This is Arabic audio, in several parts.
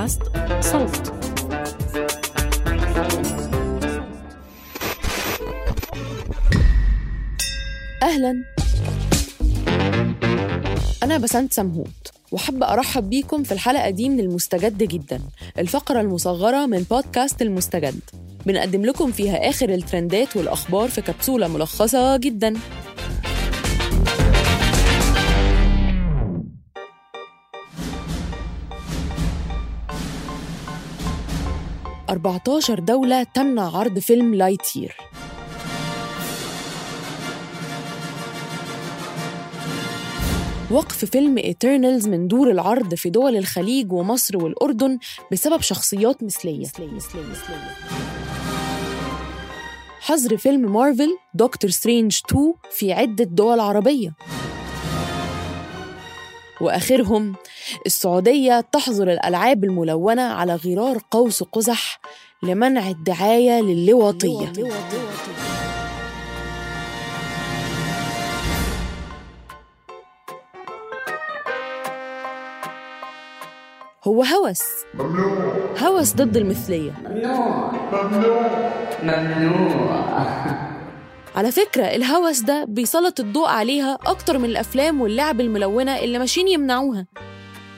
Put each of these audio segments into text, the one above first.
بودكاست صوت. أهلا. أنا بسنت سمهوت وحابة أرحب بيكم في الحلقة دي من المستجد جدا الفقرة المصغرة من بودكاست المستجد. بنقدم لكم فيها آخر الترندات والأخبار في كبسولة ملخصة جدا. 14 دولة تمنع عرض فيلم لايتير وقف فيلم Eternals من دور العرض في دول الخليج ومصر والأردن بسبب شخصيات مثلية. حظر فيلم مارفل Doctor Strange 2 في عدة دول عربية. وآخرهم السعودية تحظر الألعاب الملونة على غرار قوس قزح لمنع الدعاية للواطية. هو هوس هوس ضد المثلية. ممنوع. ممنوع. ممنوع. على فكرة الهوس ده بيسلط الضوء عليها أكتر من الأفلام واللعب الملونة اللي ماشيين يمنعوها.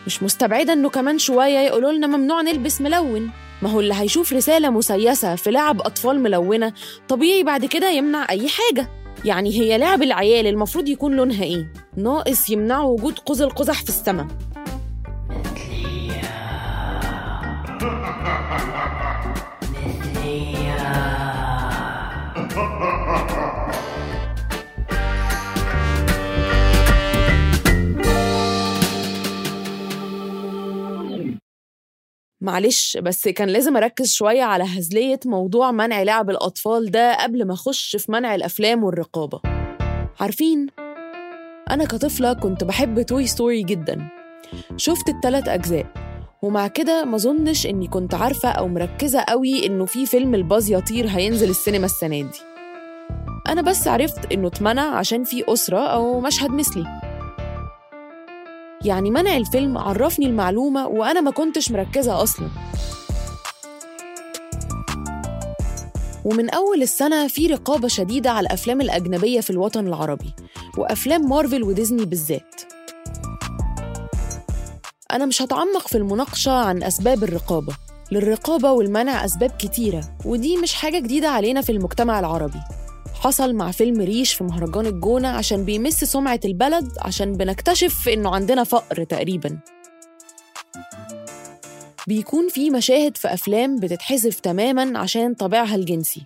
مش مستبعدة إنه كمان شوية يقولوا لنا ممنوع نلبس ملون. ما هو اللي هيشوف رسالة مسيسة في لعب أطفال ملونة طبيعي بعد كده يمنع أي حاجة. يعني هي لعب العيال المفروض يكون لونها إيه؟ ناقص يمنعوا وجود قوس القزح في السماء. معلش بس كان لازم أركز شوية على هزلية موضوع منع لعب الأطفال ده قبل ما أخش في منع الأفلام والرقابة. عارفين؟ أنا كطفلة كنت بحب Toy Story جدا. شفت التلات أجزاء. ومع كده ما ظنش إني كنت عارفة أو مركزة قوي إنه في فيلم الباز يطير هينزل السينما السنة دي. أنا بس عرفت إنه اتمنع عشان في أسرة أو مشهد مثلي. يعني منع الفيلم عرفني المعلومة وأنا ما كنتش مركزة أصلا. ومن أول السنة في رقابة شديدة على الأفلام الأجنبية في الوطن العربي وأفلام مارفل وديزني بالذات. أنا مش هتعمق في المناقشة عن أسباب الرقابة للرقابة والمنع أسباب كتيرة ودي مش حاجة جديدة علينا في المجتمع العربي. حصل مع فيلم ريش في مهرجان الجونة عشان بيمس سمعة البلد عشان بنكتشف إنه عندنا فقر تقريباً. بيكون في مشاهد في أفلام بتتحذف تماماً عشان طابعها الجنسي.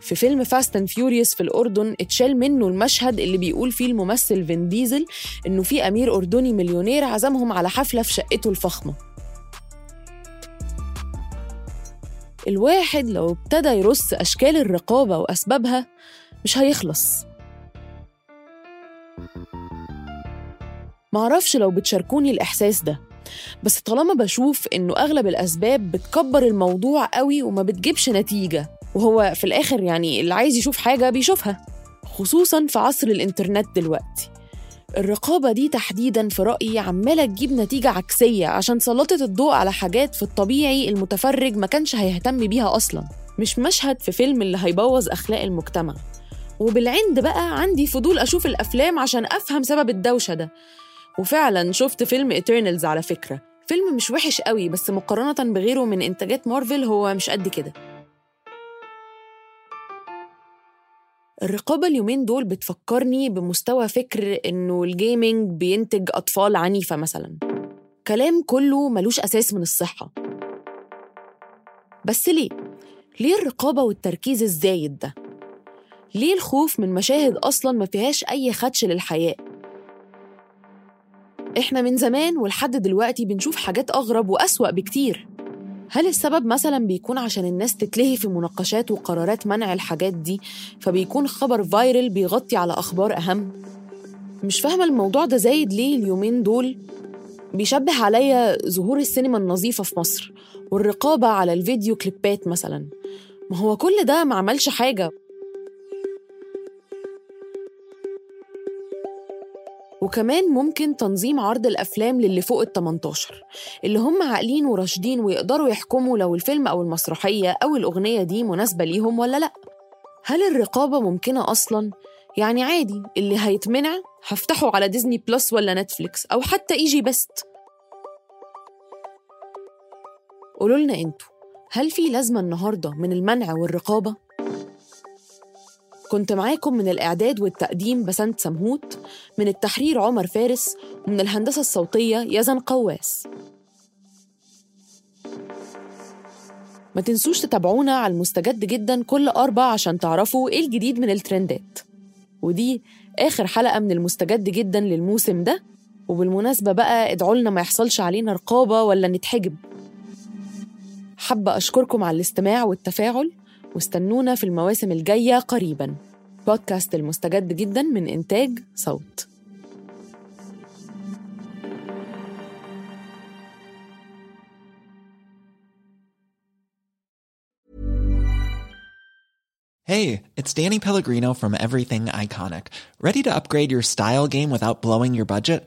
في فيلم Fast and Furious في الأردن اتشال منه المشهد اللي بيقول فيه الممثل فين ديزل إنه في أمير أردني مليونير عزمهم على حفلة في شقته الفخمة. الواحد لو ابتدى يرص أشكال الرقابة وأسبابها مش هيخلص. معرفش لو بتشاركوني الإحساس ده بس طالما بشوف إنه أغلب الأسباب بتكبر الموضوع قوي وما بتجيبش نتيجة وهو في الآخر يعني اللي عايز يشوف حاجة بيشوفها خصوصا في عصر الإنترنت دلوقتي. الرقابة دي تحديدا في رأيي عمالة تجيب نتيجة عكسية عشان سلطت الضوء على حاجات في الطبيعي المتفرج ما كانش هيهتم بيها أصلا. مش مشهد في فيلم اللي هيبوظ أخلاق المجتمع. وبالعند بقى عندي فضول أشوف الأفلام عشان أفهم سبب الدوشة ده. وفعلا شفت فيلم Eternals على فكرة. فيلم مش وحش قوي بس مقارنة بغيره من إنتاجات مارفل هو مش قد كده. الرقابة اليومين دول بتفكرني بمستوى فكر إنه ال gaming بينتج أطفال عنيفة مثلا. كلام كله ملوش أساس من الصحة. بس ليه؟ ليه الرقابة والتركيز الزايد ده؟ ليه الخوف من مشاهد أصلا ما فيهاش أي خدش للحياة؟ إحنا من زمان ولحد دلوقتي بنشوف حاجات أغرب وأسوأ بكتير هل السبب مثلا بيكون عشان الناس تتلهي في مناقشات وقرارات منع الحاجات دي فبيكون خبر فايرل بيغطي على أخبار أهم؟ مش فاهمة الموضوع ده زايد ليه اليومين دول بيشبه عليا ظهور السينما النظيفة في مصر والرقابة على الفيديو كليبات مثلا ما هو كل ده ما عملش حاجة وكمان ممكن تنظيم عرض الأفلام للي فوق ال 18 اللي هم عاقلين وراشدين ويقدروا يحكموا لو الفيلم أو المسرحية أو الأغنية دي مناسبة ليهم ولا لأ هل الرقابة ممكنة أصلاً؟ يعني عادي اللي هيتمنع هفتحه على ديزني بلس ولا نتفليكس أو حتى إيجي بست قولوا لنا أنتوا هل في لازمة النهاردة من المنع والرقابة؟ كنت معاكم من الإعداد والتقديم بسنت سمهوت من التحرير عمر فارس ومن الهندسة الصوتية يزن قواس. ما تنسوش تتابعونا على المستجد جدا كل أربع عشان تعرفوا إيه الجديد من الترندات. ودي آخر حلقة من المستجد جدا للموسم ده. وبالمناسبة بقى ادعوا لنا ما يحصلش علينا رقابة ولا نتحجب. حابة أشكركم على الاستماع والتفاعل. واستنونا في المواسم الجاية قريبا بودكاست المستجد جدا من إنتاج صوت Hey, it's Danny Pellegrino from Everything Iconic. Ready to upgrade your style game without blowing your budget?